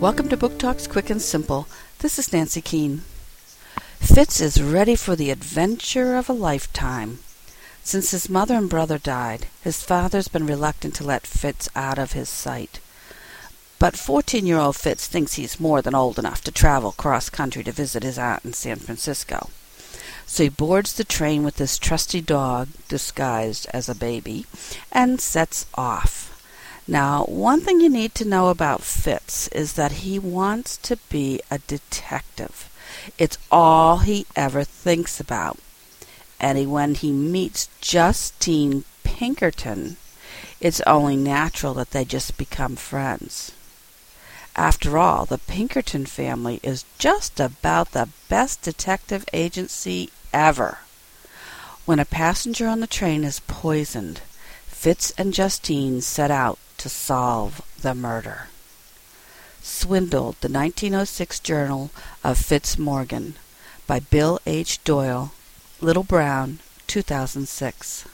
Welcome to Book Talks Quick and Simple. This is Nancy Keene. Fitz is ready for the adventure of a lifetime. Since his mother and brother died, his father's been reluctant to let Fitz out of his sight. But 14 year old Fitz thinks he's more than old enough to travel cross country to visit his aunt in San Francisco. So he boards the train with his trusty dog, disguised as a baby, and sets off. Now, one thing you need to know about Fitz is that he wants to be a detective. It's all he ever thinks about. And when he meets Justine Pinkerton, it's only natural that they just become friends. After all, the Pinkerton family is just about the best detective agency ever. When a passenger on the train is poisoned, Fitz and Justine set out to solve the murder. Swindled, the 1906 Journal of Fitz Morgan by Bill H. Doyle, Little Brown, 2006.